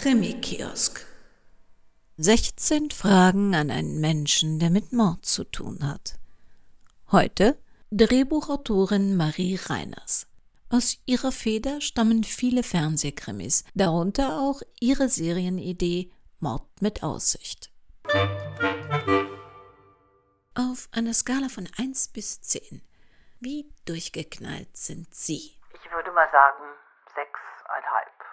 Krimi-Kiosk. 16 Fragen an einen Menschen, der mit Mord zu tun hat. Heute Drehbuchautorin Marie Reiners. Aus ihrer Feder stammen viele Fernsehkrimis, darunter auch ihre Serienidee Mord mit Aussicht. Auf einer Skala von 1 bis 10, wie durchgeknallt sind Sie? Ich würde mal sagen, sechseinhalb.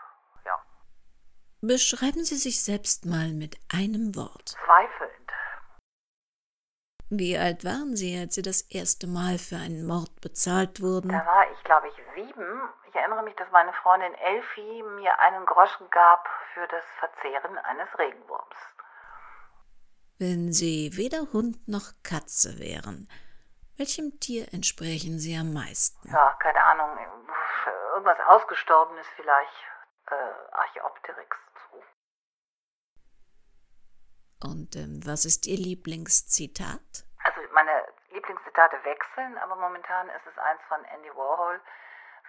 Beschreiben Sie sich selbst mal mit einem Wort. Zweifelnd. Wie alt waren Sie, als Sie das erste Mal für einen Mord bezahlt wurden? Da war ich, glaube ich, sieben. Ich erinnere mich, dass meine Freundin Elfie mir einen Groschen gab für das Verzehren eines Regenwurms. Wenn Sie weder Hund noch Katze wären, welchem Tier entsprechen Sie am meisten? Ja, keine Ahnung. Irgendwas Ausgestorbenes vielleicht. Äh, Archaeopteryx. Und ähm, was ist Ihr Lieblingszitat? Also meine Lieblingszitate wechseln, aber momentan ist es eins von Andy Warhol.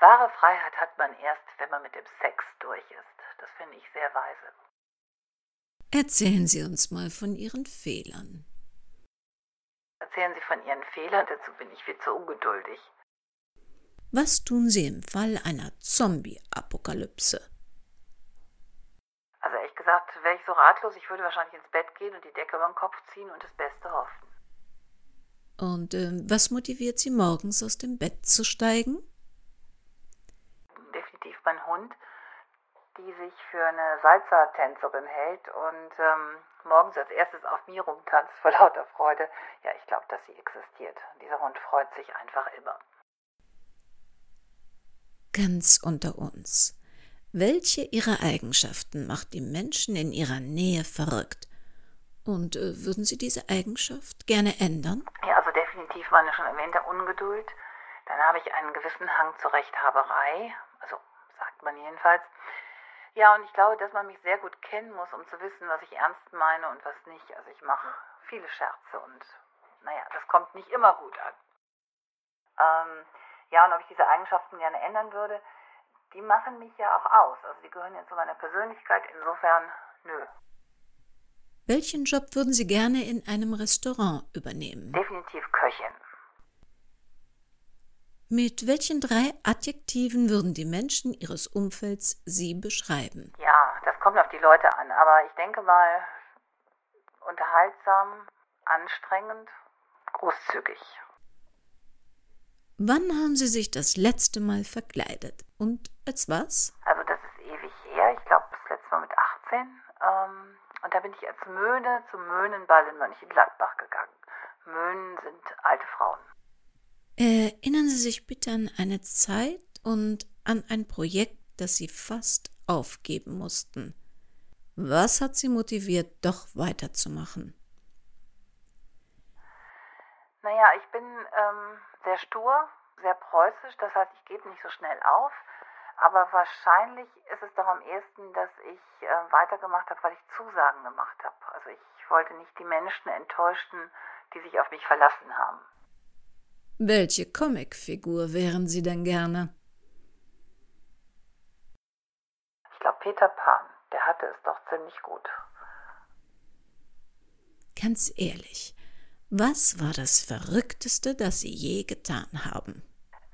Wahre Freiheit hat man erst, wenn man mit dem Sex durch ist. Das finde ich sehr weise. Erzählen Sie uns mal von Ihren Fehlern. Erzählen Sie von Ihren Fehlern, dazu bin ich viel zu ungeduldig. Was tun Sie im Fall einer Zombie-Apokalypse? Gesagt, wäre ich so ratlos, ich würde wahrscheinlich ins Bett gehen und die Decke über den Kopf ziehen und das Beste hoffen. Und ähm, was motiviert Sie morgens aus dem Bett zu steigen? Definitiv mein Hund, die sich für eine Salsa-Tänzerin hält und ähm, morgens als erstes auf mir rumtanzt vor lauter Freude. Ja, ich glaube, dass sie existiert. Dieser Hund freut sich einfach immer. Ganz unter uns. Welche ihrer Eigenschaften macht die Menschen in ihrer Nähe verrückt? Und äh, würden Sie diese Eigenschaft gerne ändern? Ja, also definitiv meine schon erwähnte Ungeduld. Dann habe ich einen gewissen Hang zur Rechthaberei. Also sagt man jedenfalls. Ja, und ich glaube, dass man mich sehr gut kennen muss, um zu wissen, was ich ernst meine und was nicht. Also ich mache viele Scherze und naja, das kommt nicht immer gut an. Ähm, ja, und ob ich diese Eigenschaften gerne ändern würde, die machen mich ja auch aus. Also die gehören ja zu meiner Persönlichkeit. Insofern, nö. Welchen Job würden Sie gerne in einem Restaurant übernehmen? Definitiv Köchin. Mit welchen drei Adjektiven würden die Menschen Ihres Umfelds Sie beschreiben? Ja, das kommt auf die Leute an. Aber ich denke mal, unterhaltsam, anstrengend, großzügig. Wann haben Sie sich das letzte Mal verkleidet? Und als was? Also das ist ewig her. Ich glaube, das letzte Mal mit 18. Ähm, und da bin ich als Möhne zum Möhnenball in Mönchengladbach gegangen. Möhnen sind alte Frauen. Erinnern Sie sich bitte an eine Zeit und an ein Projekt, das Sie fast aufgeben mussten. Was hat Sie motiviert, doch weiterzumachen? Naja, ich bin ähm, sehr stur, sehr preußisch, das heißt, ich gebe nicht so schnell auf. Aber wahrscheinlich ist es doch am ehesten, dass ich äh, weitergemacht habe, weil ich Zusagen gemacht habe. Also ich wollte nicht die Menschen enttäuschen, die sich auf mich verlassen haben. Welche Comicfigur wären Sie denn gerne? Ich glaube Peter Pan, der hatte es doch ziemlich gut. Ganz ehrlich, was war das Verrückteste, das Sie je getan haben?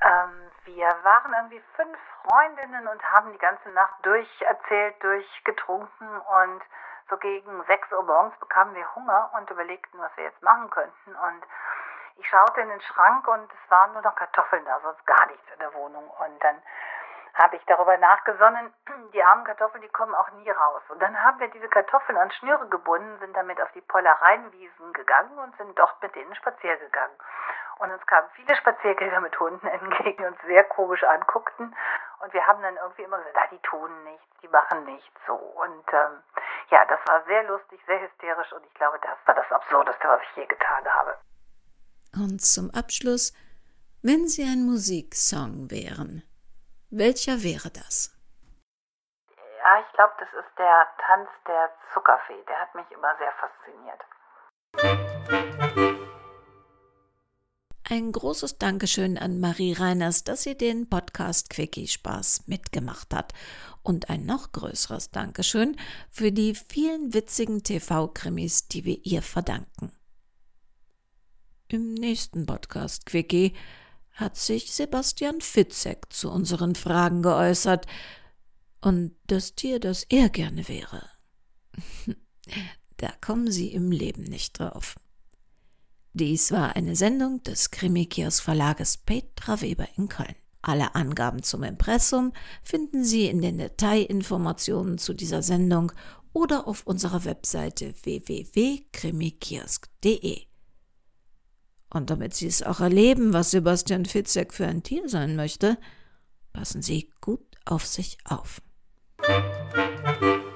Ähm, wir waren irgendwie fünf Freundinnen und haben die ganze Nacht durcherzählt, durchgetrunken und so gegen sechs Uhr morgens bekamen wir Hunger und überlegten, was wir jetzt machen könnten. Und ich schaute in den Schrank und es waren nur noch Kartoffeln da, sonst gar nichts in der Wohnung. Und dann habe ich darüber nachgesonnen, die armen Kartoffeln, die kommen auch nie raus. Und dann haben wir diese Kartoffeln an Schnüre gebunden, sind damit auf die Pollereienwiesen gegangen und sind dort mit denen spazieren gegangen. Und uns kamen viele Spaziergänger mit Hunden entgegen, die uns sehr komisch anguckten. Und wir haben dann irgendwie immer gesagt, ah, die tun nichts, die machen nichts so. Und ähm, ja, das war sehr lustig, sehr hysterisch und ich glaube, das war das Absurdeste, was ich je getan habe. Und zum Abschluss, wenn Sie ein Musiksong wären, welcher wäre das? Ja, ich glaube, das ist der Tanz der Zuckerfee. Der hat mich immer sehr fasziniert. Ein großes Dankeschön an Marie Reiners, dass sie den Podcast Quickie Spaß mitgemacht hat. Und ein noch größeres Dankeschön für die vielen witzigen TV-Krimis, die wir ihr verdanken. Im nächsten Podcast Quickie hat sich Sebastian Fitzek zu unseren Fragen geäußert und das Tier, das er gerne wäre. da kommen Sie im Leben nicht drauf. Dies war eine Sendung des Krimikios Verlages Petra Weber in Köln. Alle Angaben zum Impressum finden Sie in den Detailinformationen zu dieser Sendung oder auf unserer Webseite www.krimikiosk.de. Und damit Sie es auch erleben, was Sebastian Fitzek für ein Tier sein möchte, passen Sie gut auf sich auf. Musik